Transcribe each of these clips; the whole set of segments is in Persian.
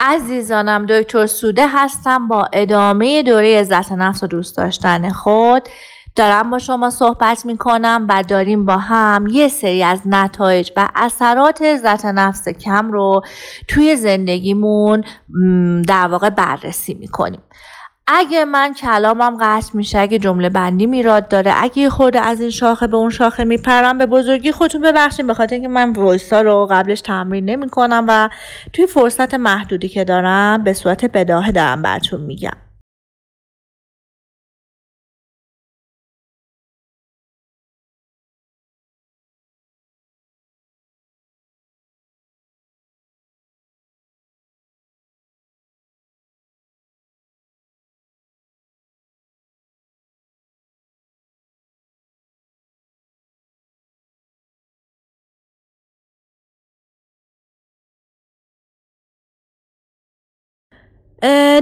عزیزانم دکتر سوده هستم با ادامه دوره عزت نفس و دوست داشتن خود دارم با شما صحبت می کنم و داریم با هم یه سری از نتایج و اثرات عزت نفس کم رو توی زندگیمون در واقع بررسی می کنیم. اگه من کلامم قطع میشه اگه جمله بندی میراد داره اگه خورده از این شاخه به اون شاخه میپرم به بزرگی خودتون ببخشید به خاطر اینکه من وایسا رو قبلش تمرین نمی کنم و توی فرصت محدودی که دارم به صورت بداهه دارم براتون میگم.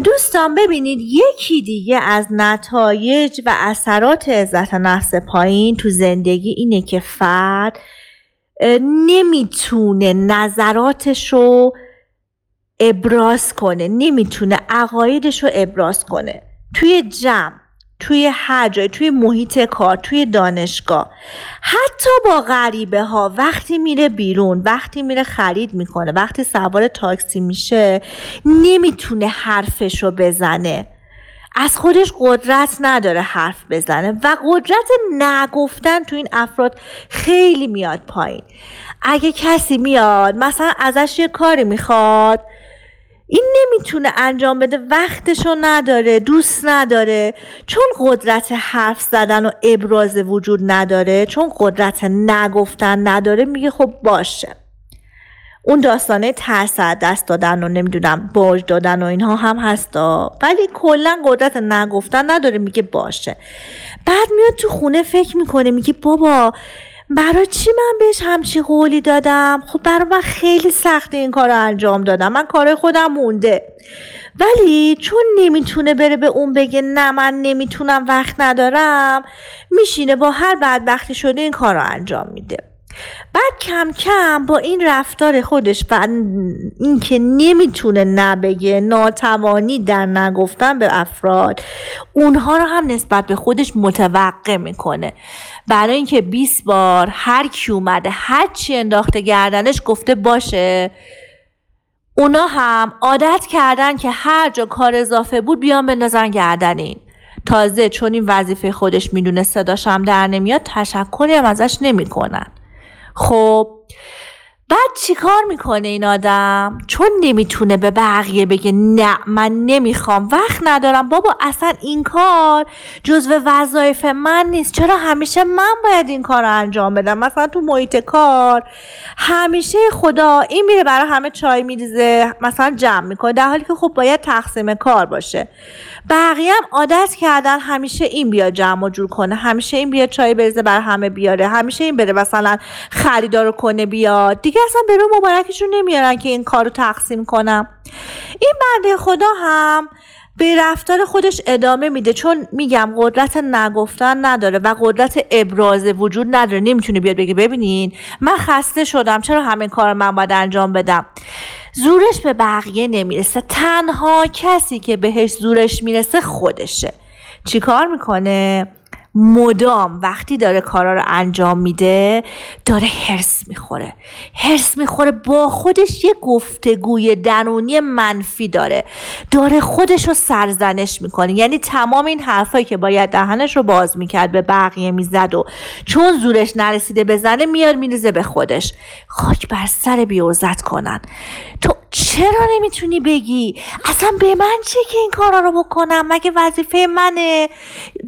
دوستان ببینید یکی دیگه از نتایج و اثرات عزت نفس پایین تو زندگی اینه که فرد نمی‌تونه نظراتش رو ابراز کنه نمی‌تونه عقایدش رو ابراز کنه. توی جمع توی هر جای توی محیط کار توی دانشگاه. حتی با غریبه ها وقتی میره بیرون وقتی میره خرید می‌کنه وقتی سوار تاکسی میشه نمی‌تونه حرفش رو بزنه. از خودش قدرت نداره حرف بزنه و قدرت نگفتن تو این افراد خیلی میاد پایین. اگه کسی میاد مثلا ازش یه کاری می‌خواد این نمی‌تونه انجام بده وقتشو نداره دوست نداره. چون قدرت حرف زدن و ابراز وجود نداره چون قدرت نگفتن نداره میگه خب باشه. اون داستانه ترس دست دادن و نمی‌دونم باج دادن و اینها هم هستا. ولی کلا قدرت نگفتن نداره میگه باشه. بعد میاد تو خونه فکر می‌کنه میگه بابا برای چی من بهش همچی قولی دادم؟ خب برای من خیلی سخت این کار رو انجام دادم. من کار خودم مونده. ولی چون نمی‌تونه بره به اون بگه نه من نمی‌تونم وقت ندارم میشینه با هر بدبختی شده این کار رو انجام میده. بعد کم کم با این رفتار خودش و اینکه نمی‌تونه نبگه ناتوانی در نگفتن به افراد اونها رو هم نسبت به خودش متوقع می‌کنه. برای اینکه 20 بار هر کی اومده هر چی انداخته گردنش گفته باشه اونا هم عادت کردن که هر جا کار اضافه بود بیان بندازن گردن این تازه چون این وظیفه خودش می‌دونه صداشم در نمیاد تشکری هم ازش نمی‌کنن. خب بعد چیکار می‌کنه این آدم؟ چون نمی‌تونه به بقیه بگه نه من نمی‌خوام وقت ندارم. بابا اصلا این کار جزو وظایف من نیست. چرا همیشه من باید این کار رو انجام بدم؟ مثلا تو محیط کار همیشه خدا این میره برای همه چای میریزه مثلا جمع می‌کنه در حالی که خب باید تقسیم کار باشه. بقیه هم عادت کردن همیشه این بیا جمع و جور کنه همیشه این بیا چای بریزه بر همه بیاره همیشه این بره مثلا خریدار کنه بیاد. اصلا به رو مبارکشون نمیارن که این کار رو تقسیم کنم. این بنده خدا هم به رفتار خودش ادامه میده چون میگم قدرت نگفتن نداره و قدرت ابراز وجود نداره. نمی‌تونه بیاد بگه ببینین من خسته شدم چرا همه کار من باید انجام بدم؟ زورش به بقیه نمی‌رسه. تنها کسی که بهش زورش می‌رسه خودشه. چیکار می‌کنه؟ مدام وقتی داره کارا رو انجام میده داره هرس می‌خوره. هرس می‌خوره با خودش یه گفتگوی درونی منفی داره. داره خودش رو سرزنش می‌کنه. یعنی تمام این حرفایی که باید دهنش رو باز می‌کرد به بقیه می‌زد و چون زورش نرسیده بزنه میاد میریزه به خودش. خاک بر سر بیوزت کنن. تو چرا نمی‌تونی بگی؟ اصلا به من چه که این کارا رو بکنم؟ مگه وظیفه منه؟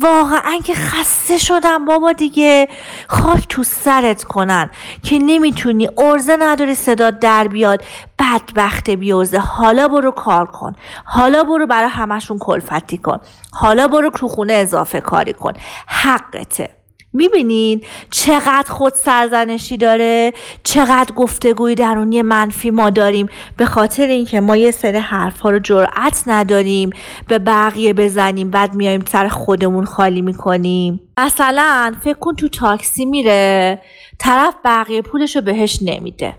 واقعا که خسته شدم بابا دیگه. خاک تو سرت کنن که نمی‌تونی ارزه نداری صدا در بیاد. بدبخت بیوزه حالا برو کار کن. حالا برو برای همشون کلفتی کن. حالا برو تو خونه اضافه کاری کن. حقته. می‌بینین چقدر خود سرزنشی داره چقدر گفتگوی درونی منفی ما داریم. به خاطر اینکه ما یه سری حرف ها رو جرأت نداریم به بقیه بزنیم بعد میایم سر خودمون خالی می‌کنیم. مثلا فکر کن تو تاکسی میره طرف بقیه پولش رو بهش نمیده.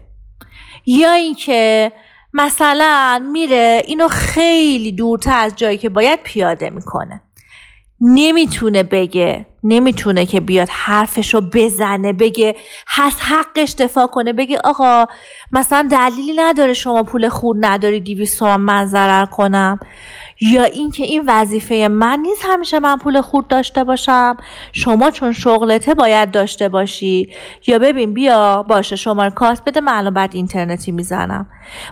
یا اینکه مثلا میره اینو خیلی دورتر از جایی که باید پیاده می‌کنه. نمی‌تونه بگه نمی‌تونه که بیاد حرفشو بزنه بگه هست حقش دفاع کنه بگه آقا مثلا دلیلی نداره شما پول خور نداری دیویست تومن من ضرر کنم. یا اینکه این وظیفه من نیست همیشه من پول خورد داشته باشم. شما چون شغلته باید داشته باشی. یا ببین بیا باشه شما کاست بده من الان بعد اینترنتی می‌زنم.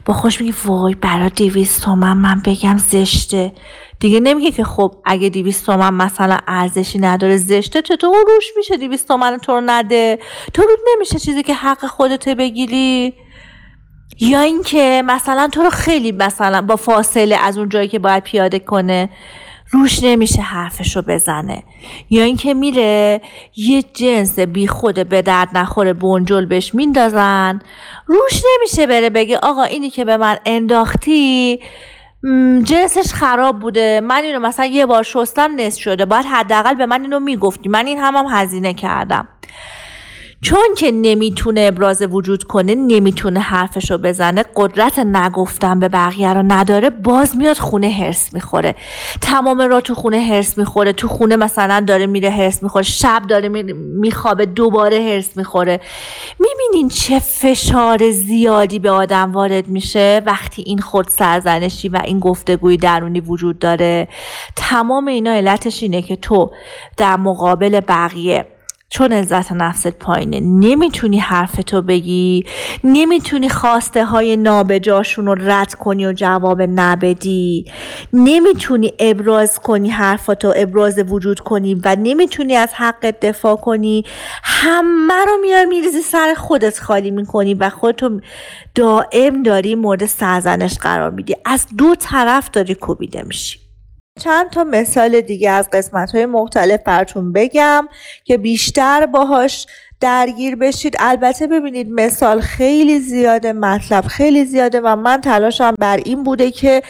با خوش میگی وای برای دیویست تومن من بگم زشته. دیگه نمیگه که خب اگه دیویست تومن مثلا ارزشی نداره زشته چطور روش میشه دیویست تومن تو رو نده؟ تو رود نمیشه چیزی که حق خودته بگیری؟ یا اینکه مثلا تو رو خیلی مثلا با فاصله از اون جایی که باید پیاده کنه روش نمیشه حرفش رو بزنه. یا اینکه میره یه جنس بی خود به درد نخوره بونجل بهش میندازن. روش نمیشه بره بگه آقا اینی که به من انداختی جنسش خراب بوده. من اینو مثلا یه بار شستم نصف شده. باید حداقل به من اینو می‌گفتی. من این هم, هم هزینه کردم. چون که نمی‌تونه ابراز وجود کنه نمی‌تونه حرفشو بزنه قدرت نگفتن به بقیه رو نداره باز میاد خونه هرس می‌خوره. تمام را تو خونه هرس می‌خوره تو خونه مثلا داره میره هرس می‌خوره شب داره میخوابه دوباره هرس می‌خوره. می‌بینین چه فشار زیادی به آدم وارد میشه وقتی این خود سرزنشی و این گفتگوی درونی وجود داره. تمام اینا علتش اینه که تو در مقابل بقیه چون عزت نفست پایینه. نمی‌تونی حرفتو بگی نمی‌تونی خواسته های نابجاشون رو رد کنی و جواب نبدی. نمی‌تونی ابراز کنی حرفتو ابراز وجود کنی و نمی‌تونی از حقت دفاع کنی. همه رو میار میریزی سر خودت خالی می‌کنی و خودتو دائم داری مورد سرزنش قرار میدی. از دو طرف داری کوبیده میشی. چند تا مثال دیگه از قسمت های مختلف براتون بگم که بیشتر باهاش درگیر بشید. البته ببینید مثال خیلی زیاده مطلب خیلی زیاده و من تلاشم بر این بوده که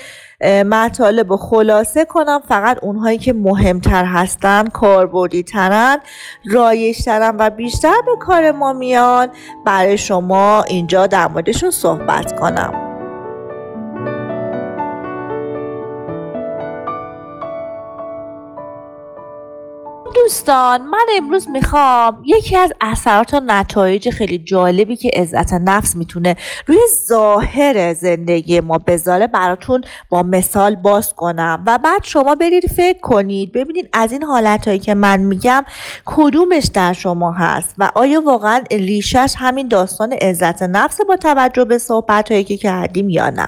مطالب خلاصه کنم. فقط اونهایی که مهمتر هستن کاربردی ترن رایش ترن و بیشتر به کار ما میان. برای شما اینجا در موردشون صحبت کنم. دوستان من امروز می‌خوام یکی از اثرات و نتایج خیلی جالبی که عزت نفس می‌تونه روی ظاهر زندگی ما بذاره براتون با مثال باز کنم. و بعد شما برید فکر کنید ببینید از این حالتهایی که من میگم کدومش در شما هست و آیا واقعا ریشش همین داستان عزت نفس با توجه به صحبت که کردیم یا نه.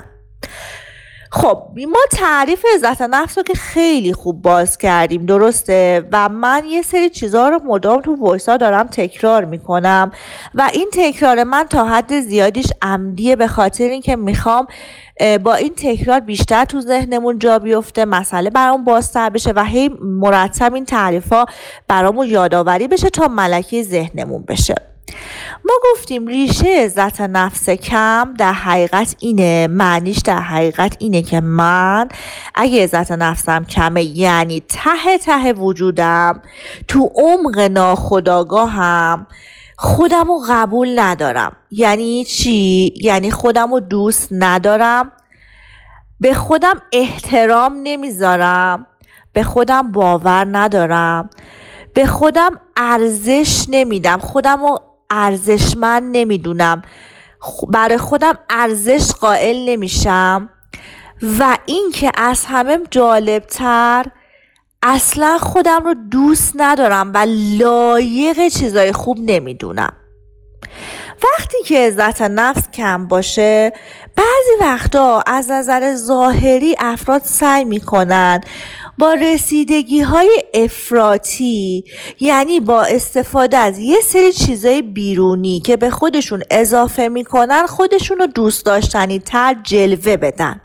خب ما تعریف عزت نفس رو که خیلی خوب باز کردیم درسته؟ و من یه سری چیزها رو مدام تو وایسا دارم تکرار می‌کنم و این تکرار من تا حد زیادیش عمدیه به خاطر اینکه می‌خوام با این تکرار بیشتر تو ذهنمون جا بیفته مسئله برامون بازتر بشه و هی مرتب این تعریف ها برامون یادآوری بشه تا ملکی ذهنمون بشه. ما گفتیم ریشه عزت نفس کم در حقیقت اینه معنیش در حقیقت اینه که من اگه عزت نفسم کمه یعنی ته ته وجودم تو عمق ناخداگاهم خودم رو قبول ندارم. یعنی چی؟ یعنی خودم رو دوست ندارم. به خودم احترام نمی‌ذارم. به خودم باور ندارم. به خودم ارزش نمیدم. خودم رو ارزشمند نمی‌دونم. برای خودم ارزش قائل نمیشم. و اینکه از همه جالبتر اصلا خودم رو دوست ندارم و لایق چیزای خوب نمی‌دونم. وقتی که عزت نفس کم باشه بعضی وقتا از نظر ظاهری افراد سعی می‌کنن با رسیدگی های افراتی یعنی با استفاده از یه سری چیزای بیرونی که به خودشون اضافه می‌کنن خودشون رو دوست داشتنی تر جلوه بدن.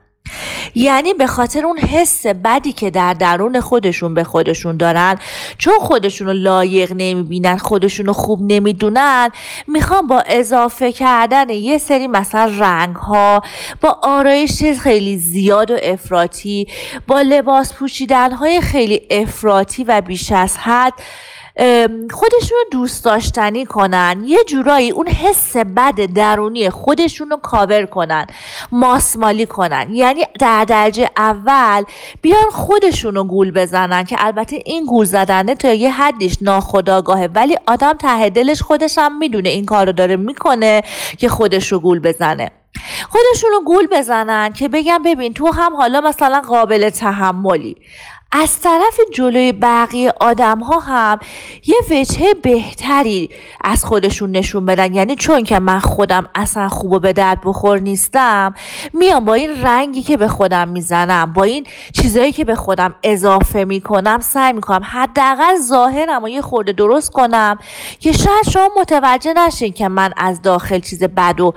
یعنی به خاطر اون حس بدی که در درون خودشون به خودشون دارن چون خودشون رو لایق نمی‌بینن خودشون رو خوب نمی‌دونن می‌خوان با اضافه کردن یه سری مثلا رنگ ها با آرایش خیلی زیاد و افراطی با لباس پوشیدن های خیلی افراطی و بیش از حد خودشون رو دوست داشتنی کنن. یه جورایی اون حس بد درونی خودشون رو کاور کنن ماسمالی کنن. یعنی در درجه اول بیان خودشون رو گول بزنن که البته این گول زدنه تا یه حدیش ناخداگاهه ولی آدم ته دلش خودش هم می‌دونه این کار رو داره می‌کنه که خودش رو گول بزنه. خودشون رو گول بزنن که بگم ببین تو هم حالا مثلا قابل تحملی. از طرف جلوی بقیه آدم ها هم یه وجه بهتری از خودشون نشون بدن. یعنی چون که من خودم اصلا خوب و به درد بخور نیستم میام با این رنگی که به خودم می‌زنم با این چیزایی که به خودم اضافه می‌کنم سعی می‌کنم حداقل ظاهرم و یه خورده درست کنم که شاید شما متوجه نشین که من از داخل چیز بد و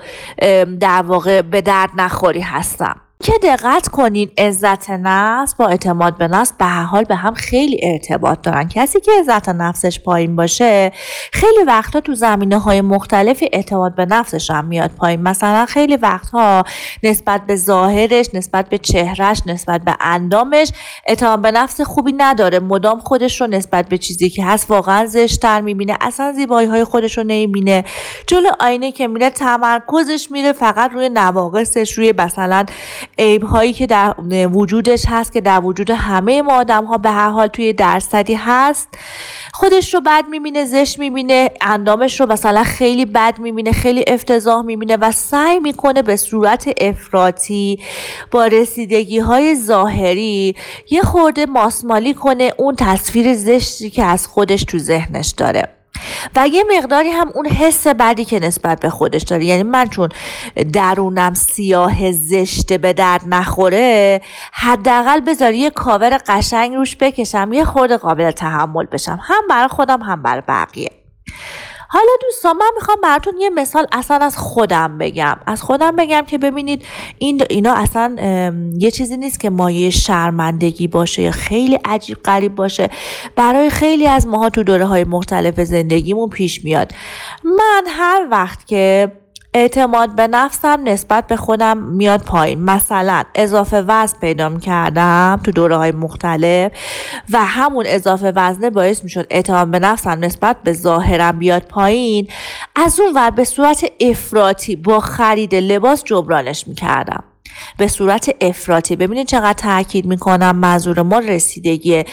در واقع به درد نخوری هستم. که دقت کنین عزت نفس با اعتماد به نفس به هر حال به هم خیلی ارتباط دارن. کسی که عزت نفسش پایین باشه خیلی وقتا تو زمینه های مختلفی اعتماد به نفسش هم میاد پایین. مثلا خیلی وقتها نسبت به ظاهرش نسبت به چهرش نسبت به اندامش اعتماد به نفس خوبی نداره. مدام خودش رو نسبت به چیزی که هست واقعا زشتر می‌بینه. اصلا زیبایی های خودش رو نمی‌بینه. جلو آینه که میره تمرکزش میره فقط روی نواقصش روی مثلا عیب هایی که در وجودش هست که در وجود همه ما آدم ها به هر حال توی درصدی هست خودش رو بد می‌بینه زشت می‌بینه اندامش رو مثلا خیلی بد می‌بینه خیلی افتضاح می‌بینه و سعی می‌کنه به صورت افراطی با رسیدگی های ظاهری یه خورده ماسمالی کنه اون تصویر زشتی که از خودش تو ذهنش داره. و یه مقداری هم اون حس بدی که نسبت به خودش داره. یعنی من چون درونم سیاه زشته به درد نخوره حداقل بذار یه کاور قشنگ روش بکشم یه خورده قابل تحمل بشم. هم برای خودم هم برای بقیه. حالا دوستان من می‌خوام براتون یه مثال اصلا از خودم بگم. از خودم بگم که ببینید این اینا اصلا یه چیزی نیست که مایه شرمندگی باشه یا خیلی عجیب غریب باشه. برای خیلی از ماها تو دوره های مختلف زندگیمون پیش میاد. من هر وقت که اعتماد به نفسم نسبت به خودم میاد پایین. مثلا اضافه وزن پیدا کردم تو دوره های مختلف و همون اضافه وزنه باعث می‌شد اعتماد به نفسم نسبت به ظاهرم بیاد پایین. از اون ور به صورت افراطی با خرید لباس جبرانش می‌کردم. به صورت افراطی. ببینید چقدر تاکید می‌کنم منظور ما رسیدگی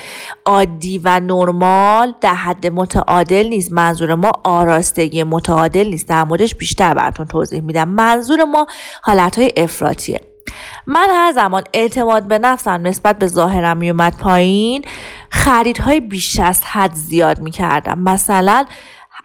عادی و نرمال در حد متعادل نیست. منظور ما آراستگی متعادل نیست. در موردش بیشتر براتون توضیح میدم. منظور ما حالتهای افراطیه. من هر زمان اعتماد به نفسم نسبت به ظاهرم میومد پایین خریدهای بیش از حد زیاد می‌کردم. مثلا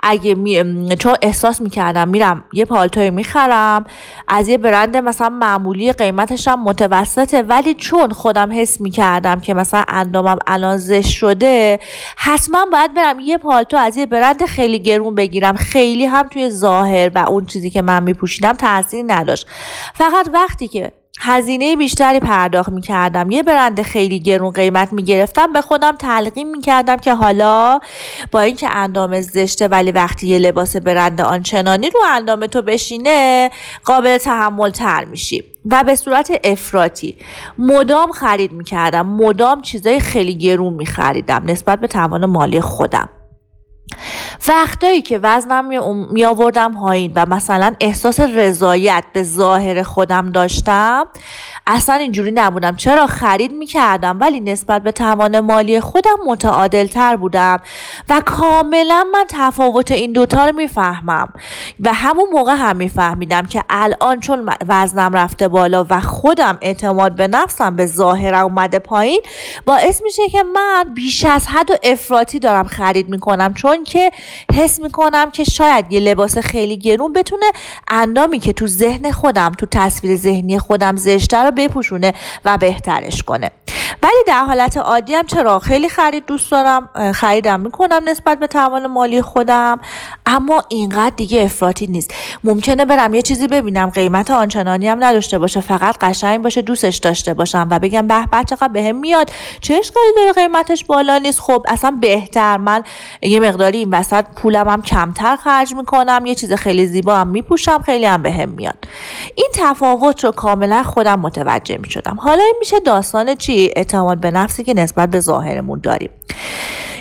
اگه می... چون احساس می‌کردم میرم یه پالتوی می‌خرم از یه برند مثلا معمولی قیمتش هم متوسطه ولی چون خودم حس می‌کردم که مثلا اندامم الان زشت شده حتما باید برم یه پالتو از یه برند خیلی گرون بگیرم. خیلی هم توی ظاهر و اون چیزی که من میپوشیدم تاثیر نداشت. فقط وقتی که هزینه بیشتری پرداخت می کردم یه برند خیلی گرون قیمت می گرفتم به خودم تلقیم می کردم که حالا با اینکه اندام زشته ولی وقتی یه لباس برند آنچنانی رو اندام تو بشینه قابل تحمل تر میشی. و به صورت افراطی مدام خرید می کردم مدام چیزای خیلی گرون می خریدم نسبت به توان مالی خودم. وقتایی که وزنم می آوردم پایین و مثلا احساس رضایت به ظاهر خودم داشتم اصلا اینجوری نبودم. چرا خرید می‌کردم؟ ولی نسبت به توان مالی خودم متعادل تر بودم و کاملا من تفاوت این دوتا رو می‌فهمم. و همون موقع هم میفهمیدم که الان چون وزنم رفته بالا و خودم اعتماد به نفسم به ظاهرم اومده پایین باعث میشه که من بیش از حد و افراطی دارم خرید می‌کنم. چون که حس می‌کنم که شاید یه لباس خیلی گرون بتونه اندامی که تو ذهن خودم تو تصویر ذهنی خودم زشته بپوشونه و بهترش کنه. ولی در حالت عادی هم چرا؟ خیلی خرید دوست دارم خریدم می‌کنم نسبت به توان مالی خودم. اما اینقدر دیگه افراطی نیست. ممکنه برم یه چیزی ببینم قیمت آنچنانی هم نداشته باشه. فقط قشنگ باشه دوستش داشته باشم و بگم به به چقدر بهم میاد. چه اشکالی داره؟ قیمتش بالا نیست. خب اصلا بهتر. من یه مقداری این وسط پولم هم کمتر خرج می‌کنم. یه چیز خیلی زیبا هم میپوشم. خیلی هم بهم میاد. این تفاوت رو کاملا خودم متوجه می‌شدم. حالا این میشه داستان چی؟ اعتماد به نفسی که نسبت به ظاهرمون داریم.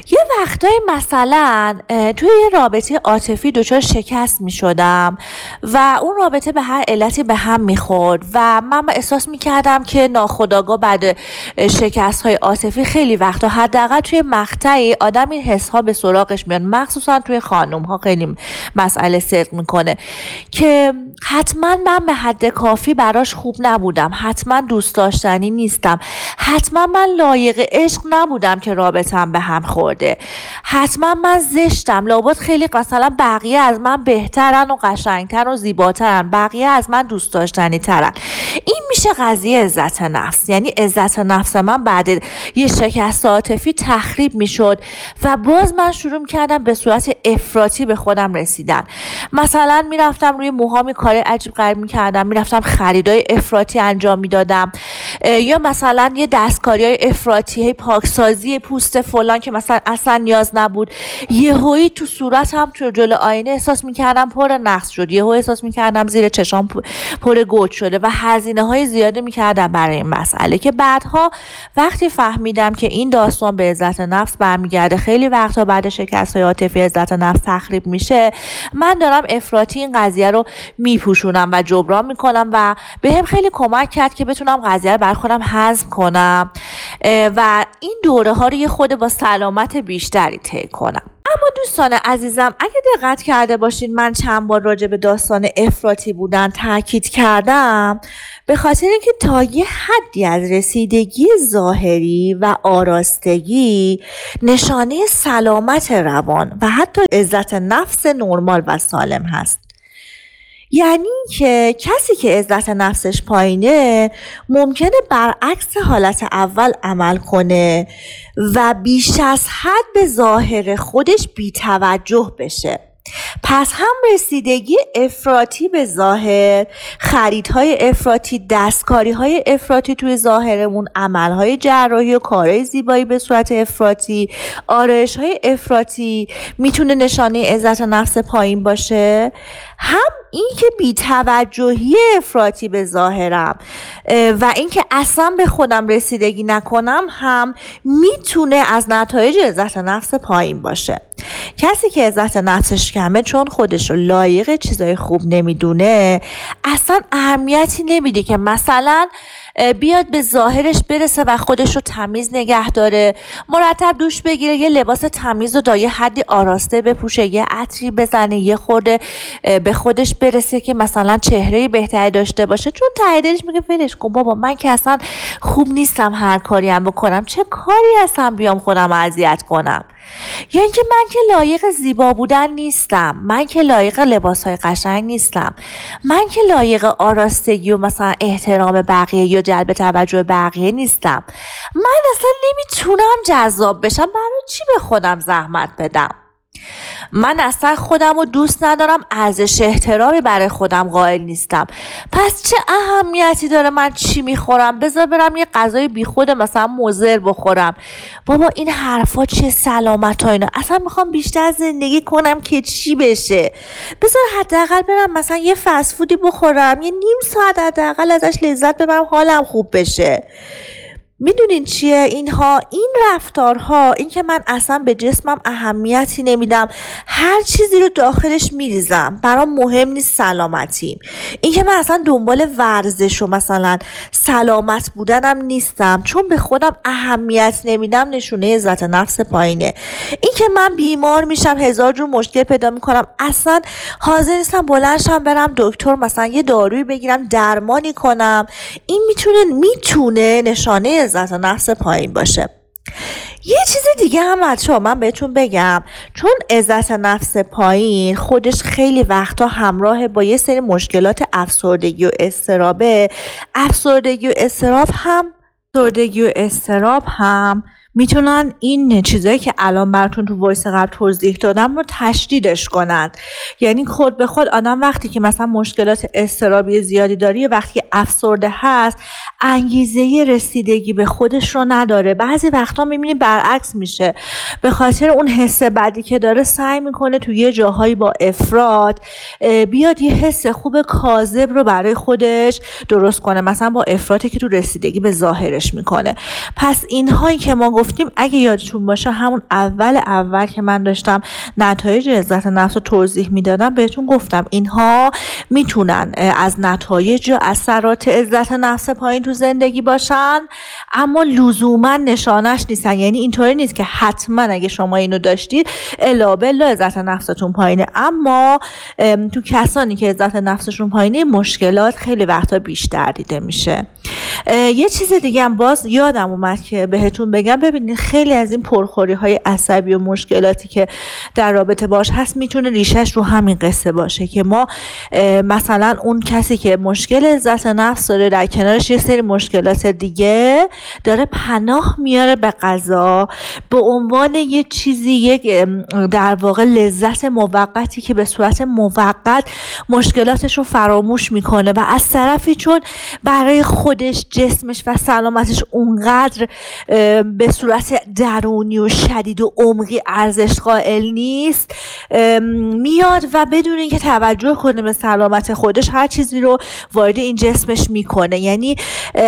یه وقتای مثلا توی یه رابطه عاطفی دچار شکست می شدم و اون رابطه به هر علتی به هم می خورد و من احساس می کردم که ناخداگاه بعد شکست های عاطفی خیلی وقتا حداقل توی مقطعی آدم این حس ها به سراغش میاد. مخصوصا توی خانم ها خیلی مسئله صدق می‌کنه که حتما من به حد کافی براش خوب نبودم. حتما دوست داشتنی نیستم. حتما من لایق عشق نبودم که رابطم به هم حتما من زشتم. لابد خیلی مثلا بقیه از من بهترن و قشنگتر و زیباترن. بقیه از من دوست داشتنی ترن این میشه قضیه عزت نفس. یعنی عزت نفس من بعد یه شکست عاطفی تخریب می‌شد و باز من شروع کردم به صورت افراطی به خودم رسیدن. مثلا می‌رفتم روی موهامی کار عجیب غریب می‌کردم. می‌رفتم خریدای افراطی انجام می‌دادم. یا مثلا یه دستکاری های افراطی پاکسازی پوست فلان که مثلا اصلا نیاز نبود. یهویی تو صورتم تو جلو آینه احساس می‌کردم پر نقص شد. یهو احساس می‌کردم زیر چشام پر گود شده و هزینه های زیاده می‌کردم برای این مسئله که بعدها وقتی فهمیدم که این داستان به عزت نفس برمیگرده خیلی وقتا بعد شکست های عاطفی عزت نفس تخریب میشه من دارم افراطی این قضیه رو میپوشونم و جبران می‌کنم و به هم خیلی کمک کرد که بتونم قضیه رو بر خودم هضم کنم. و این دوره ها رو یه خود با سلامت بیشتری طی کنم. اما دوستان عزیزم اگه دقت کرده باشین من چند بار راجع به داستان افراطی بودن تاکید کردم به خاطر اینکه تا یه حدی از رسیدگی ظاهری و آراستگی نشانه سلامت روان و حتی عزت نفس نرمال و سالم هست. یعنی که کسی که عزت نفسش پایینه ممکنه برعکس حالت اول عمل کنه و بیش از حد به ظاهر خودش بیتوجه بشه. پس هم رسیدگی افراطی به ظاهر خریدهای افراطی دستکاری های افراطی توی ظاهرمون عملهای جراحی و کارهای زیبایی به صورت افراطی آرایش های افراطی می‌تونه نشانه عزت نفس پایین باشه. هم اینکه بیتوجهی افراطی به ظاهرم و اینکه اصلا به خودم رسیدگی نکنم هم می‌تونه از نتایج عزت نفس پایین باشه. کسی که عزت نفسش کمه چون خودش رو لایق چیزای خوب نمی‌دونه اصلا اهمیتی نمیده که مثلا بیاد به ظاهرش برسه و خودش رو تمیز نگه داره. مرتب دوش بگیره یه لباس تمیز و دایه حدی آراسته بپوشه یه عطری بزنه یه خورده به خودش برسه که مثلا چهره بهتری داشته باشه. چون ته میگه ولش کن بابا من که اصلا خوب نیستم هر کاری هم بکنم. چه کاری هستم بیام خودم اذیت کنم؟ یا اینکه من که لایق زیبا بودن نیستم من که لایق لباس های قشنگ نیستم من که لایق آراستگی و مثلا احترام بقیه یا جلب توجه بقیه نیستم. من اصلا نمی‌تونم جذاب بشم. برای چی به خودم زحمت بدم؟ من اصلا خودم رو دوست ندارم ارزش احترامی برای خودم قائل نیستم. پس چه اهمیتی داره من چی می‌خورم؟ بذار برم یه غذای بیخود مثلا موزر بخورم. بابا این حرفا چه سلامت اینا. اصلا می‌خوام بیشتر زندگی کنم که چی بشه. بذار حداقل برم مثلا یه فسفودی بخورم. یه نیم ساعت حداقل ازش لذت ببرم حالم خوب بشه. می‌دونین چیه؟ اینها این رفتارها این که من اصلا به جسمم اهمیتی نمیدم. هر چیزی رو داخلش میریزم. برام مهم نیست سلامتیم. این که من اصلا دنبال ورزش و مثلا سلامت بودنم نیستم. چون به خودم اهمیت نمیدم نشونه عزت نفس پایینه. این که من بیمار میشم هزار جور مشکل پیدا می‌کنم. اصلا حاضر نیستم بلندشم برم دکتر مثلا یه داروی بگیرم درمانی کنم. این می‌تونه می‌تونه نشانه عزت نفس پایین باشه. یه چیز دیگه هم بچه من بهتون بگم. چون عزت نفس پایین خودش خیلی وقتا همراه با یه سری مشکلات افسردگی و استرابه. افسردگی و استراب هم افسردگی و استراب هم. می‌تونن این چیزایی که الان براتون تو وایس قبل توضیح دادم رو تشدیدش کنند یعنی خود به خود آدم وقتی که مثلا مشکلات استرابی زیادی داره وقتی افسرده هست انگیزه رسیدگی به خودش رو نداره. بعضی وقتا می‌بینی برعکس میشه. به خاطر اون حس بدی که داره سعی می‌کنه تو یه جاهایی با افراد بیاد یه حس خوب کاذب رو برای خودش درست کنه. مثلا با افراطی که تو رسیدگی به ظاهرش می‌کنه. پس اینهایی که ما گفتیم اگه یادتون باشه همون اول اول که من داشتم نتایج عزت نفس رو توضیح می‌دادم بهتون گفتم اینها می‌تونن از نتایج یا اثرات عزت نفس پایین تو زندگی باشن اما لزوما نشانش نیستن. یعنی اینطوری نیست که حتما اگه شما اینو داشتید الا بلا عزت نفستون پایینه. اما تو کسانی که عزت نفسشون پایینه مشکلات خیلی وقتا بیشتر دیده میشه. یه چیز دیگه هم باز یادم اومد که بهتون بگم. ببینید خیلی از این پرخوری های عصبی و مشکلاتی که در رابطه باش هست می‌تونه ریشش رو همین قصه باشه که ما مثلا اون کسی که مشکل عزت نفس داره در کنارش یه سری مشکلات دیگه داره پناه میاره به غذا به عنوان یه چیزی یک در واقع لذت موقتی که به صورت موقت مشکلاتش رو فراموش می‌کنه و از طرفی چون برای خودش جسمش و سلامتش اونقدر به صورت درونی و شدید و عمقی ارزش قائل نیست. میاد و بدون اینکه توجه کنه به سلامت خودش هر چیزی رو وارد این جسمش می‌کنه. یعنی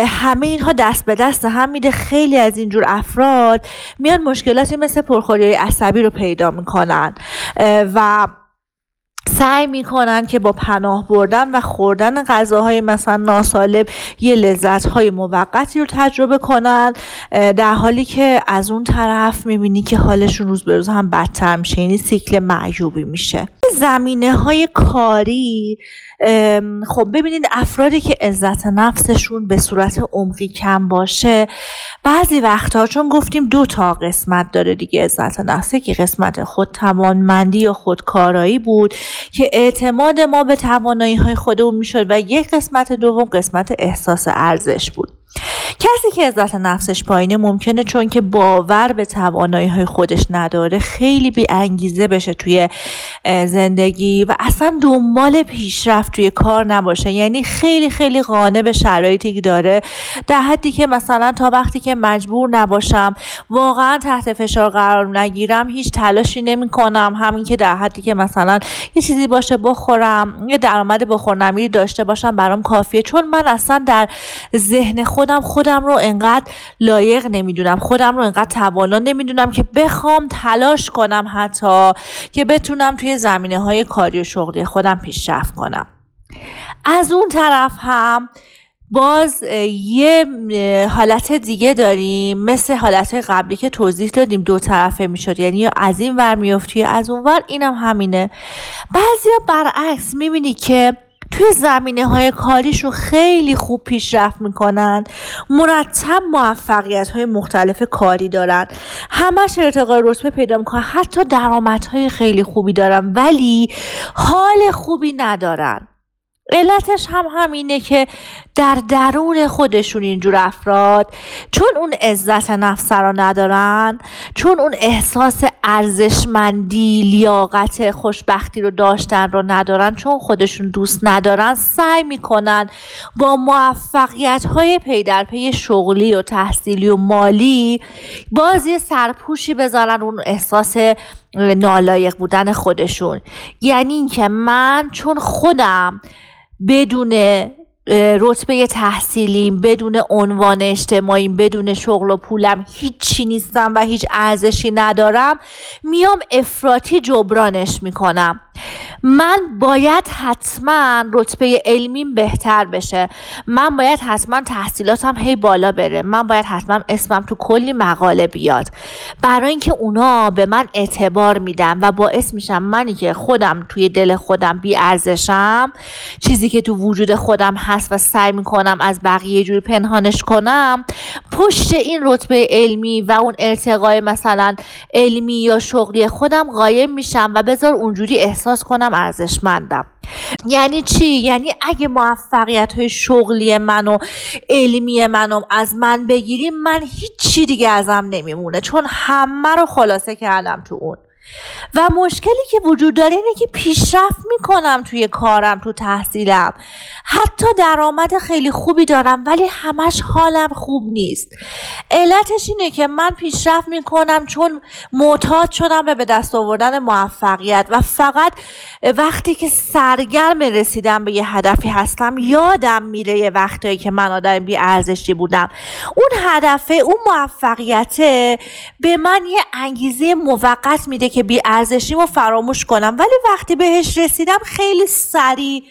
همه اینها دست به دست هم میده. خیلی از اینجور افراد میان مشکلاتی مثل پرخوری عصبی رو پیدا می‌کنن. و سعی می‌کنن که با پناه بردن و خوردن غذاهای مثلا ناسالب یه لذت های موقتی رو تجربه کنن در حالی که از اون طرف می‌بینی که حالشون روز به روز هم بدتر میشه یعنی سیکل معیوبی میشه. زمینه های کاری خب ببینید افرادی که عزت نفسشون به صورت عمقی کم باشه بعضی وقتها چون گفتیم دو تا قسمت داره دیگه عزت نفسه که قسمت خود توانمندی یا خودکارایی بود که اعتماد ما به توانایی های خودمون می‌شد و یک قسمت دوم قسمت احساس ارزش بود. کسی که عزت نفسش پایینه ممکنه چون که باور به توانایی های خودش نداره خیلی بی انگیزه بشه توی زندگی و اصلا دنبال پیشرفت توی کار نباشه. یعنی خیلی خیلی قانع به شرایطی که داره. در حدی که مثلا تا وقتی که مجبور نباشم واقعا تحت فشار قرار نگیرم هیچ تلاشی نمی کنم همین که در حدی که مثلا یه چیزی باشه بخورم یه درآمد بخورنمیری داشته باشم برام کافیه. چون من اصلا در ذهن خود خودم خودم رو انقدر لایق نمی‌دونم. خودم رو انقدر توانا نمی‌دونم که بخوام تلاش کنم حتی که بتونم توی زمینه های کاری و شغلی خودم پیشرفت کنم. از اون طرف هم باز یه حالت دیگه داریم. مثل حالت قبلی که توضیح دادیم دو طرفه می‌شد. یعنی از این ور میفتی از اون ور اینم همینه. بعضیا برعکس می‌بینی که توی زمینه های کاریشون خیلی خوب پیشرفت می‌کنن. مرتب موفقیت های مختلف کاری دارن. همش ارتقای رتبه پیدا می‌کنن. حتی های خیلی خوبی دارن ولی حال خوبی ندارن. علتش هم همینه که در درون خودشون اینجور افراد چون اون عزت نفس رو ندارن چون اون احساس ارزشمندی لیاقت خوشبختی رو داشتن رو ندارن چون خودشون دوست ندارن سعی می‌کنن با موفقیت های پی در پی شغلی و تحصیلی و مالی باز یه سرپوشی بذارن اون احساس نالایق بودن خودشون. یعنی اینکه من چون خودم بدون رتبه تحصیلیم بدون عنوان اجتماعیم بدون شغل و پولم هیچی نیستم و هیچ ارزشی ندارم. میام افراطی جبرانش می‌کنم. من باید حتما رتبه علمیم بهتر بشه. من باید حتما تحصیلاتم هی بالا بره. من باید حتما اسمم تو کلی مقاله بیاد. برای اینکه اونا به من اعتبار میدن و باعث میشم منی که خودم توی دل خودم بی ارزشم چیزی که تو وجود خودم هست و سعی می‌کنم از بقیه جور پنهانش کنم. پشت این رتبه علمی و اون ارتقای مثلا علمی یا شغلی خودم قایم میشم و بذار اونجوری احساس کنم ارزشمندم. یعنی چی؟ یعنی اگه موفقیت های شغلی من و علمی منو از من بگیری من هیچی دیگه ازم نمیمونه چون همه رو خلاصه کردم تو اون. و مشکلی که وجود داره اینه که پیشرفت می‌کنم توی کارم تو تحصیلم. حتی درآمد خیلی خوبی دارم ولی همش حالم خوب نیست. علتش اینه که من پیشرفت می‌کنم چون معتاد شدم به دست آوردن موفقیت. و فقط وقتی که سرگرم رسیدم به یه هدفی هستم یادم میره یه وقتایی که من آدم بی ارزشی بودم. اون هدفه اون موفقیته به من یه انگیزه موقت میده که بی ارزشیمو فراموش کنم. ولی وقتی بهش رسیدم خیلی سریع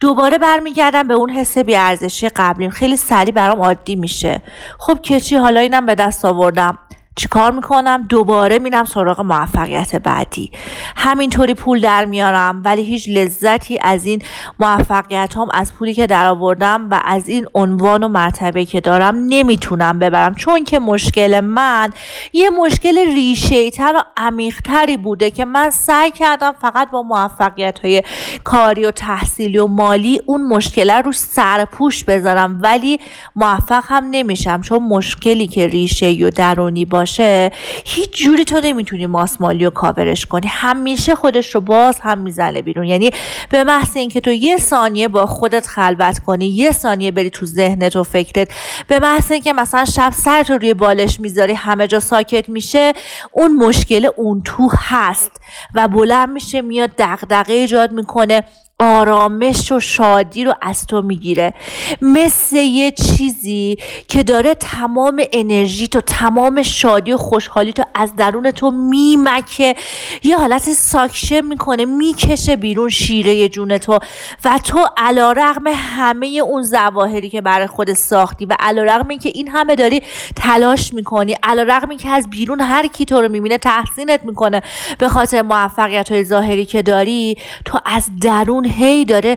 دوباره برمیگردم به اون حس بیارزشی قبلیم. خیلی سریع برام عادی میشه. خب که چی؟ حالا اینم به دست آوردم. چیکار می‌کنم؟ دوباره میرم سراغ موفقیت بعدی. همینطوری پول در میارم ولی هیچ لذتی از این موفقیت هم از پولی که در آوردم و از این عنوان و مرتبه که دارم نمی‌تونم ببرم. چون که مشکل من یه مشکل ریشه تر و عمیقتری بوده که من سعی کردم فقط با موفقیت های کاری و تحصیلی و مالی اون مشکل رو سرپوش بذارم ولی موفق هم نمیشم. چون مشکلی که ریشه و درونی باشه باشه هیچ جوری تو نمی‌تونی ماسمالی و کاورش کنی. همیشه خودش رو باز هم می‌زنه بیرون. یعنی به محض اینکه تو یه ثانیه با خودت خلوت کنی یه ثانیه بری تو ذهنت و فکرت به محض اینکه مثلا شب سرت رو روی بالش می‌ذاری همه جا ساکت میشه اون مشکل اون تو هست و بلند میشه میاد دغدغه ایجاد می‌کنه. آرامش و شادی رو از تو می‌گیره. مثل یه چیزی که داره تمام انرژی تو تمام شادی و خوشحالی تو از درون تو میمکه. یه حالت ساکشه می‌کنه می‌کشه بیرون شیره جون تو. و تو علا رقم همه اون زواهری که برای خود ساختی و علا رقم که این همه داری تلاش می‌کنی علا رقم که از بیرون هر کی تو رو می‌بینه تحسینت می‌کنه. به خاطر موفقیت های ظاهری که داری تو از درون هی داره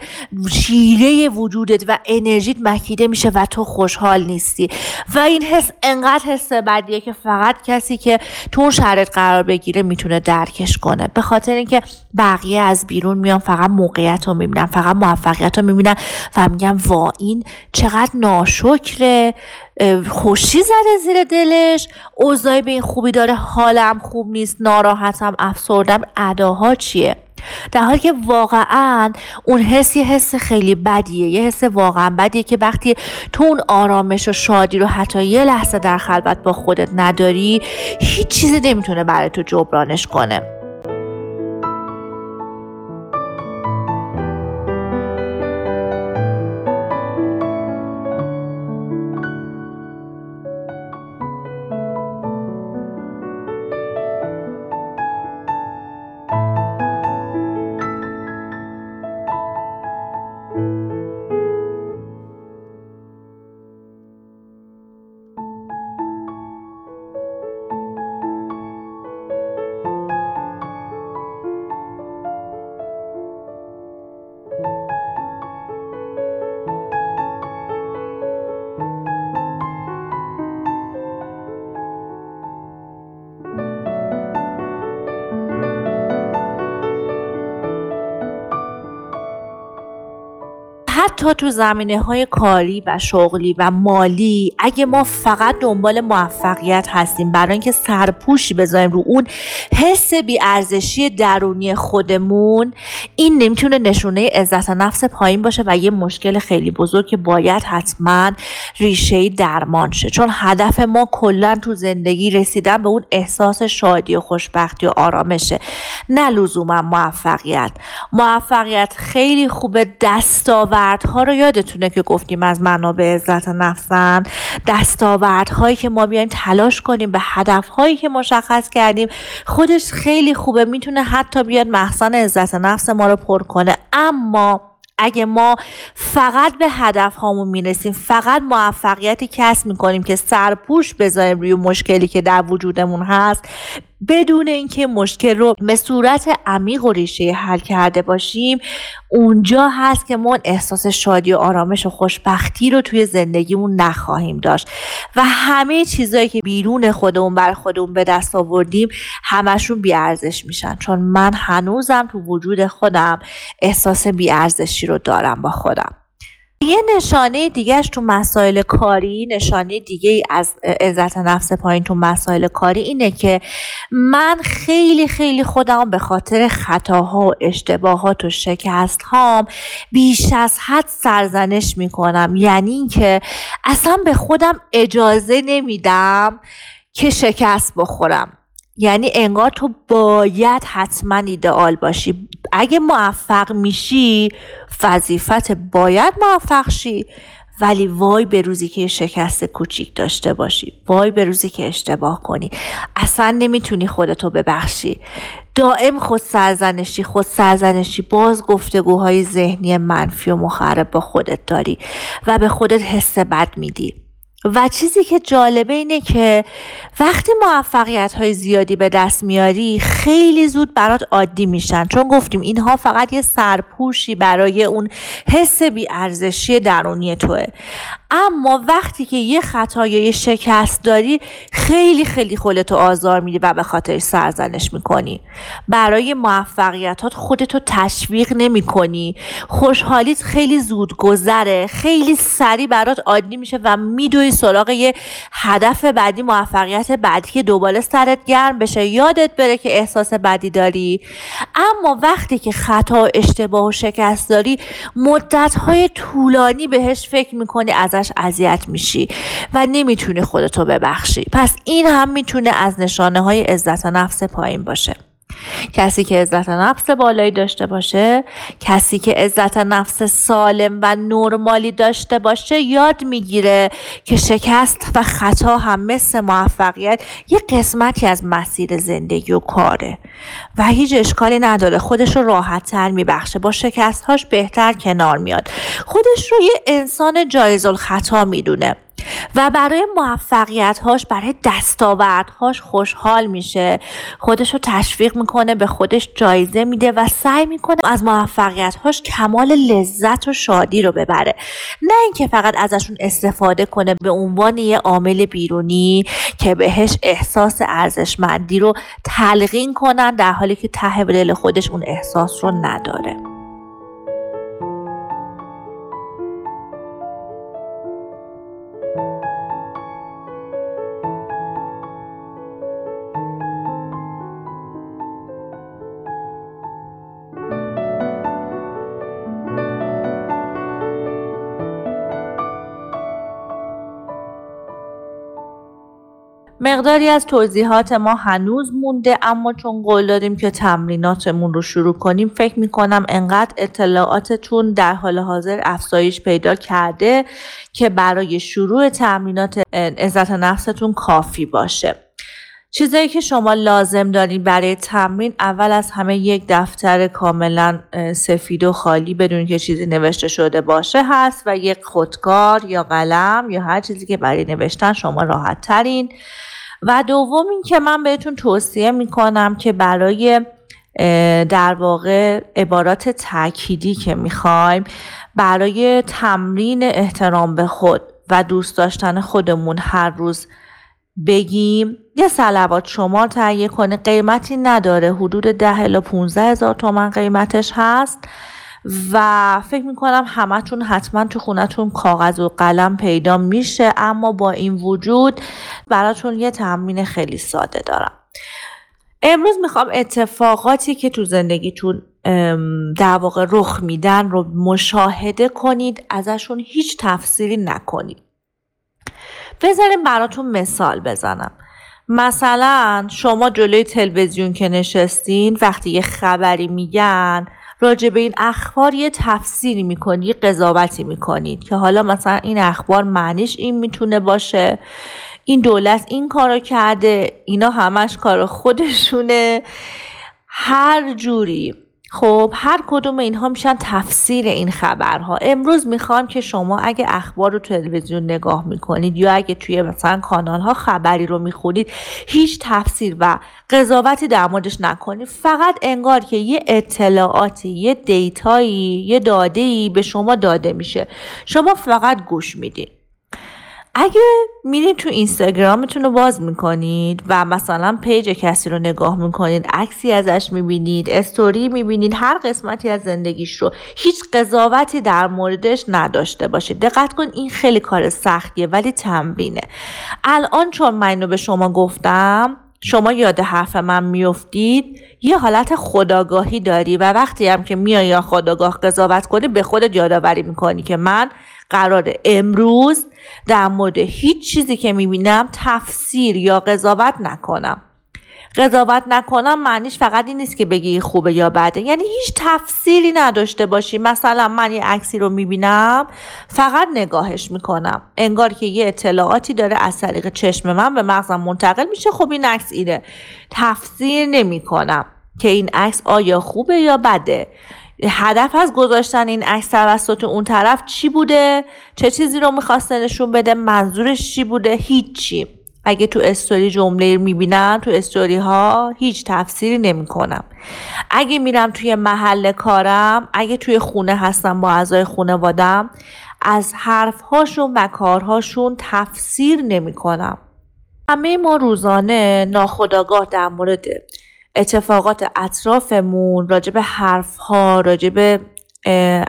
شیره وجودت و انرژیت مکیده میشه و تو خوشحال نیستی. و این حس انقدر حس بدیه که فقط کسی که تو شرط قرار بگیره می‌تونه درکش کنه. به خاطر اینکه بقیه از بیرون میان فقط موقعیت رو می‌بینن فقط موفقیت رو می‌بینن و میگن وا این چقدر ناشکره خوشی زده زیر دلش اوضاعی به این خوبی داره حالم خوب نیست ناراحتم افسردم اداها چیه؟ در حالی که واقعا اون حس یه حس خیلی بدیه یه حس واقعا بدیه که وقتی تو اون آرامش و شادی رو حتی یه لحظه در خلوت با خودت نداری هیچ چیزی نمی‌تونه برای تو جبرانش کنه. حتی تو زمینه های کاری و شغلی و مالی اگه ما فقط دنبال موفقیت هستیم برای اینکه سرپوشی بذاریم رو اون حس بیارزشی درونی خودمون این نمی‌تونه نشونه عزت نفس پایین باشه و یه مشکل خیلی بزرگ که باید حتما ریشه درمان شه. چون هدف ما کلا تو زندگی رسیدن به اون احساس شادی و خوشبختی و آرامشه نه لزوما موفقیت. موفقیت خیلی خوبه دستاورد ها رو یادتونه که گفتیم از منابع عزت نفسن هایی که ما بیایم تلاش کنیم به هدف هایی که مشخص کردیم. خودش خیلی خوبه می‌تونه حتی بیاد محسن عزت نفس ما رو پر کنه. اما اگه ما فقط به هدف هامون می‌رسیم فقط موفقیتی کسب می‌کنیم که سرپوش بذاریم روی مشکلی که در وجودمون هست بدون اینکه مشکل رو به صورت عمیق و ریشه حل کرده باشیم اونجا هست که ما احساس شادی و آرامش و خوشبختی رو توی زندگیمون نخواهیم داشت. و همه چیزهایی که بیرون خودمون بر خودمون به دست آوردیم همشون بیارزش میشن. چون من هنوزم تو وجود خودم احساس بیارزشی رو دارم با خودم. یه نشانه دیگهش تو مسائل کاری نشانه دیگه از عزت نفس پایین تو مسائل کاری اینه که من خیلی خیلی خودم به خاطر خطاها و اشتباهات و شکست هام بیش از حد سرزنش می‌کنم. یعنی اینکه اصلا به خودم اجازه نمیدم که شکست بخورم. یعنی انگار تو باید حتما ایدئال باشی. اگه موفق میشی وظیفت باید موفق شی ولی وای به روزی که شکست کوچیک داشته باشی. وای به روزی که اشتباه کنی. اصلا نمی‌تونی خودتو ببخشی. دائم خود سرزنشی خود سرزنشی. باز گفتگوهای ذهنی منفی و مخرب با خودت داری و به خودت حس بد میدی. و چیزی که جالبه اینه که وقتی موفقیت های زیادی به دست میاری خیلی زود برات عادی میشن. چون گفتیم اینها فقط یه سرپوشی برای اون حس بیارزشی درونی توه. اما وقتی که یه خطا یا یه شکست داری خیلی خیلی خودتو آزار میدی و به خاطر سرزنش می‌کنی. برای موفقیتات خودتو تشویق نمی کنی خوشحالیت خیلی زود گذره خیلی سریع برات عادی میشه و میدوی سراغ یه هدف بعدی موفقیت بعدی که دوباره سرت گرم بشه. یادت بره که احساس بدی داری. اما وقتی که خطا اشتباه و شکست داری مدت های طولانی بهش فکر می‌کنی ازش ازش اذیت میشی و نمی‌تونی خودتو ببخشی. پس این هم می‌تونه از نشانه های عزت نفس پایین باشه. کسی که عزت نفس بالایی داشته باشه کسی که عزت نفس سالم و نرمالی داشته باشه یاد می‌گیره که شکست و خطا هم مثل موفقیت یه قسمتی از مسیر زندگی و کاره و هیچ اشکالی نداره. خودش رو راحت تر میبخشه. با شکستهاش بهتر کنار میاد. خودش رو یه انسان جایز الخطا می‌دونه. و برای موفقیتهاش برای دستاوردهاش خوشحال میشه. خودش رو تشویق می‌کنه به خودش جایزه میده و سعی می‌کنه از موفقیتهاش کمال لذت و شادی رو ببره. نه اینکه فقط ازشون استفاده کنه به عنوان یه عامل بیرونی که بهش احساس ارزشمندی رو تلقین کنن در حالی که ته دل خودش اون احساس رو نداره. مقداری از توضیحات ما هنوز مونده اما چون قول دادیم که تمریناتمون رو شروع کنیم فکر می‌کنم انقدر اطلاعاتتون در حال حاضر افزایش پیدا کرده که برای شروع تمرینات عزت نفستون کافی باشه. چیزایی که شما لازم دارین برای تمرین اول از همه یک دفتر کاملا سفید و خالی بدون که چیزی نوشته شده باشه هست و یک خودکار یا قلم یا هر چیزی که برای نوشتن شما راحت ترین و دوم این که من بهتون توصیه می‌کنم که برای در واقع عبارات تأکیدی که می‌خوایم برای تمرین احترام به خود و دوست داشتن خودمون هر روز بگیم یه سلوات شما تهیه کنه. قیمتی نداره. حدود ده الا 15 هزار تومن قیمتش هست. و فکر می‌کنم همتون حتما تو خونتون کاغذ و قلم پیدا میشه اما با این وجود براتون یه تمرین خیلی ساده دارم. امروز می‌خوام اتفاقاتی که تو زندگیتون در واقع رخ میدن رو مشاهده کنید ازشون هیچ تفسیری نکنید. بذاریم براتون مثال بزنم. مثلا شما جلوی تلویزیون که نشستین وقتی یه خبری میگن راجع به این اخبار یه تفسیری می‌کنید یه قضاوتی می‌کنید که حالا مثلا این اخبار معنیش این می‌تونه باشه این دولت این کارو کرده اینا همش کار خودشونه. هر جوری خب هر کدوم اینها میشن تفسیر این خبرها. امروز می‌خوام که شما اگه اخبار رو تلویزیون نگاه می‌کنید یا اگه توی مثلا کانال ها خبری رو می‌خونید هیچ تفسیر و قضاوتی در موردش نکنید. فقط انگار که یه اطلاعاتی یه دیتایی یه داده ای به شما داده میشه. شما فقط گوش می‌دید. اگه میرین تو اینستاگرامتون رو باز می‌کنید و مثلا پیج کسی رو نگاه می‌کنید عکسی ازش می‌بینید استوری می‌بینید هر قسمتی از زندگیش رو هیچ قضاوتی در موردش نداشته باشید. دقت کن این خیلی کار سختیه ولی تمرینه. الان چون من اینو به شما گفتم شما یاد حرف من میفتید یه حالت خداگاهی داری و وقتی هم که میای یا خداگاه قضاوت کنی به خودت یادآوری می‌کنی که من قرار امروز در مورد هیچ چیزی که می‌بینم تفسیر یا قضاوت نکنم. قضاوت نکنم معنیش فقط این نیست که بگی خوبه یا بده. یعنی هیچ تفسیری نداشته باشی. مثلا من یه عکسی رو می‌بینم فقط نگاهش می‌کنم. انگار که یه اطلاعاتی داره از طریق چشم من به مغزم منتقل میشه. خب این عکس اینه. تفسیر نمی‌کنم که این عکس آیا خوبه یا بده. هدف از گذاشتن این عکس توسط اون طرف چی بوده؟ چه چیزی رو می‌خواسته نشون بده؟ منظورش چی بوده؟ هیچی. اگه تو استوری جمله می‌بینم تو استوری ها هیچ تفسیری نمی کنم اگه میرم توی محل کارم اگه توی خونه هستم با اعضای خانوادم از حرفهاشون و کارهاشون تفسیر نمی کنم همه ما روزانه ناخداگاه در مورد اتفاقات اطرافمون راجب حرفها راجب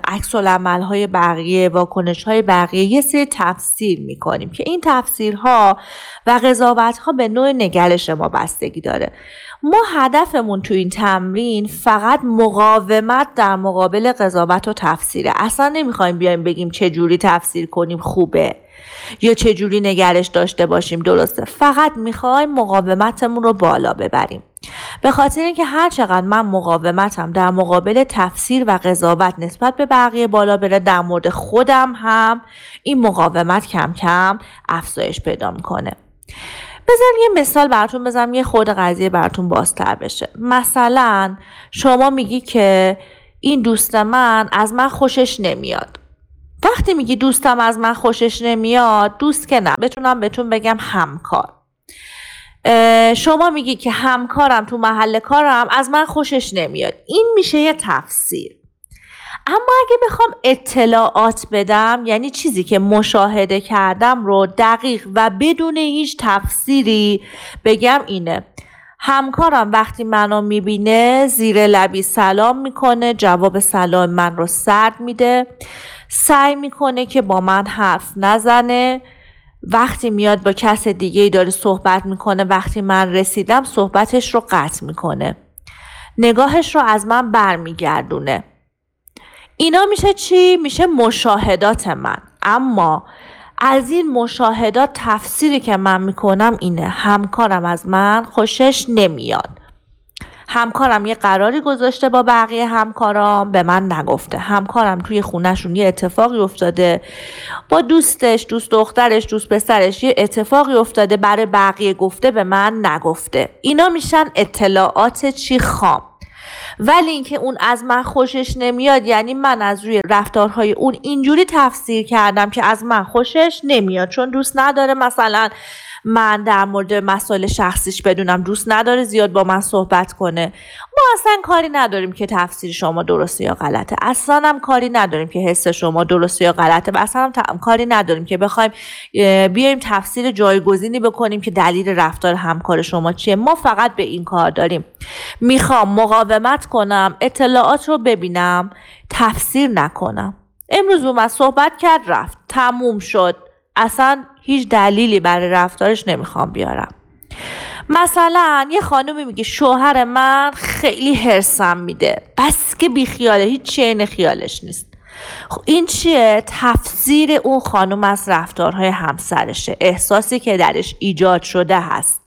عکس های بقیه واکنش های بقیه یه سری تفسیر می‌کنیم که این تفسیرها و قضاوت ها به نوع نگرش ما بستگی داره. ما هدفمون تو این تمرین فقط مقاومت در مقابل قضاوت و تفسیره. اصلا نمی‌خوایم بیایم بگیم چه جوری تفسیر کنیم خوبه یا چه جوری نگرش داشته باشیم درسته؟ فقط می‌خوایم مقاومتمون رو بالا ببریم. به خاطر اینکه هر چقدر من مقاومتم در مقابل تفسیر و قضاوت نسبت به بقیه بالا بره در مورد خودم هم این مقاومت کم کم افزایش پیدا می‌کنه. بذارم یه مثال براتون بزنم یه خود قضیه براتون بازتر بشه. مثلا شما میگی که این دوست من از من خوشش نمیاد. وقتی میگی دوستم از من خوشش نمیاد دوست که نه. بتونم بهتون بگم همکار. شما میگی که همکارم تو محل کارم از من خوشش نمیاد. این میشه یه تفسیر. اما اگه بخوام اطلاعات بدم یعنی چیزی که مشاهده کردم رو دقیق و بدون هیچ تفسیری بگم اینه. همکارم وقتی منو می‌بینه زیر لبی سلام می‌کنه جواب سلام من رو سرد میده. سعی می‌کنه که با من حرف نزنه. وقتی میاد با کس دیگه ای داره صحبت می‌کنه وقتی من رسیدم صحبتش رو قطع می‌کنه. نگاهش رو از من برمیگردونه. اینا میشه چی؟ میشه مشاهدات من. اما از این مشاهدات تفسیری که من می‌کنم اینه. همکارم از من خوشش نمیاد. همکارم یه قراری گذاشته با بقیه همکارام به من نگفته. همکارم توی خونهشون یه اتفاقی افتاده. با دوستش دوست دخترش دوست پسرش یه اتفاقی افتاده برای بقیه گفته به من نگفته. اینا میشن اطلاعات چی خام. ولی اینکه اون از من خوشش نمیاد یعنی من از روی رفتارهای اون اینجوری تفسیر کردم که از من خوشش نمیاد. چون دوست نداره مثلا من در مورد مسائل شخصیش بدونم دوست نداره زیاد با من صحبت کنه. ما اصلا کاری نداریم که تفسیر شما درسته یا غلطه. اصلا هم کاری نداریم که حس شما درسته یا غلطه و اصلا هم کاری نداریم که بخوایم بیایم تفسیر جایگزینی بکنیم که دلیل رفتار همکار شما چیه. ما فقط به این کار داریم. می‌خوام مقاومت کنم اطلاعات رو ببینم تفسیر نکنم. امروز اومد صحبت کرد رفت. تموم شد. اصلا هیچ دلیلی برای رفتارش نمی‌خوام بیارم. مثلا یه خانومی میگه شوهر من خیلی هرسم میده. بس که بیخیاله هیچ چین خیالش نیست. خب این چیه؟ تفسیر اون خانم از رفتارهای همسرشه. احساسی که درش ایجاد شده هست.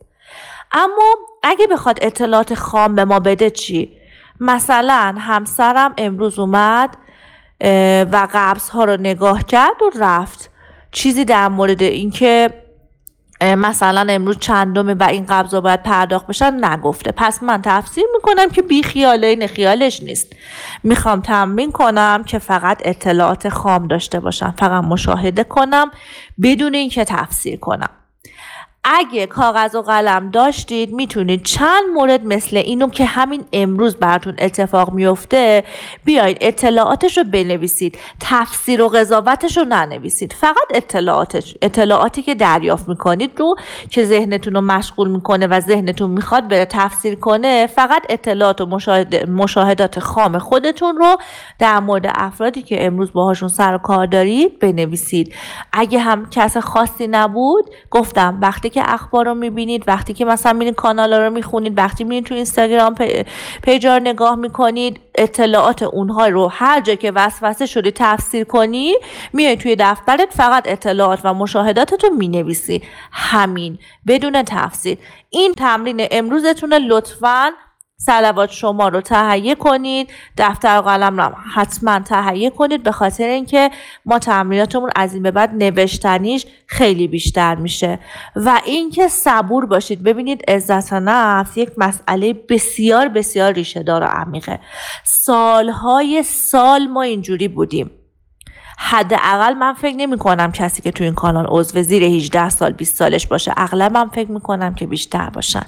اما اگه بخواد اطلاعات خام به ما بده چی؟ مثلا همسرم امروز اومد و قبض ها رو نگاه کرد و رفت. چیزی در مورد اینکه مثلا امروز چندمه و این قبضا باید پرداخت بشن نگفته. پس من تفسیر می‌کنم که بی خیاله این خیالش نیست. می‌خوام تمرین کنم که فقط اطلاعات خام داشته باشم. فقط مشاهده کنم بدون اینکه تفسیر کنم. اگه کاغذ و قلم داشتید می‌تونید چند مورد مثل اینو که همین امروز براتون اتفاق میفته بیاید اطلاعاتش رو بنویسید تفسیر و قضاوتش رو ننویسید. فقط اطلاعاتش اطلاعاتی که دریافت می‌کنید رو که ذهنتون رو مشغول می‌کنه و ذهنتون می‌خواد بره تفسیر کنه فقط اطلاعات و مشاهدات خام خودتون رو در مورد افرادی که امروز باهاشون سر و کار دارید بنویسید. اگه هم کس خاصی نبود گفتم وقتی که اخبار رو می‌بینید وقتی که مثلا میرین کانال رو می‌خونید وقتی میرین تو اینستاگرام پیجار نگاه می‌کنید اطلاعات اونها رو هر جا که وسوسه شده تفسیر کنی میای توی دفترت فقط اطلاعات و مشاهداتت رو می‌نویسی. همین بدون تفسیر. این تمرین امروزتونه لطفاً سلوات شما رو تهیه کنید دفتر و قلم رو حتما تهیه کنید به خاطر اینکه ما تمریناتمون از این به بعد نوشتنیش خیلی بیشتر میشه. و اینکه صبور باشید. ببینید عزت نفس یک مسئله بسیار بسیار ریشه دار و عمیقه. سالهای سال ما اینجوری بودیم. حداقل من فکر نمی کنم کسی که تو این کانال عضو زیر 18 سال 20 سالش باشه. اغلب من فکر می کنم که بیشتر باشن.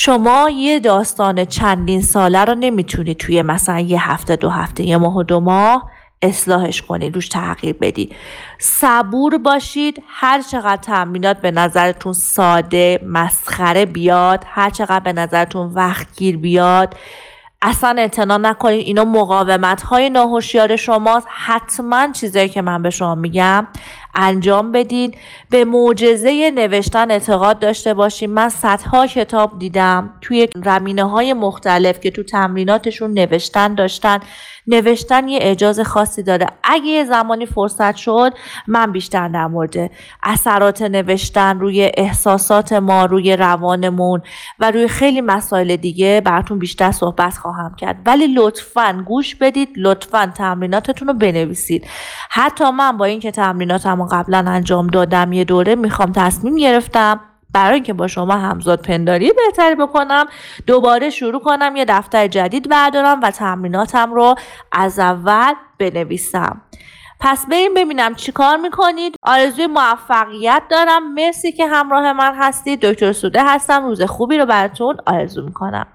شما یه داستان چندین ساله رو نمی‌تونید توی مثلا یه هفته دو هفته یه ماه و دو ماه اصلاحش کنید روش تغییر بدید صبور باشید هر چقدر تمرینات به نظرتون ساده مسخره بیاد هر چقدر به نظرتون وقتگیر بیاد اصلا اعتنا نکنید. اینا مقاومت های شماست. حتما چیزایی که من به شما میگم انجام بدید به معجزه نوشتن اعتقاد داشته باشیم من صدها کتاب دیدم. توی رمینه های مختلف که تو تمریناتشون نوشتن داشتن. نوشتن یه اجازه خاصی داره اگه یه زمانی فرصت شد من بیشتر در مورد اثرات نوشتن روی احساسات ما روی روانمون و روی خیلی مسائل دیگه براتون بیشتر صحبت خواهم کرد. ولی لطفا گوش بدید لطفا تمریناتتون رو بنویسید. حتی من با اینکه تمریناتم قبلا انجام دادم یه دوره می‌خوام تصمیم گرفتم برای اینکه با شما همزاد پنداری بهتری بکنم دوباره شروع کنم یه دفتر جدید بردارم و تمریناتم رو از اول بنویسم. پس بریم ببینم چیکار می‌کنید. آرزوی موفقیت دارم. مرسی که همراه من هستید. دکتر سوده هستم. روز خوبی رو براتون آرزو می‌کنم.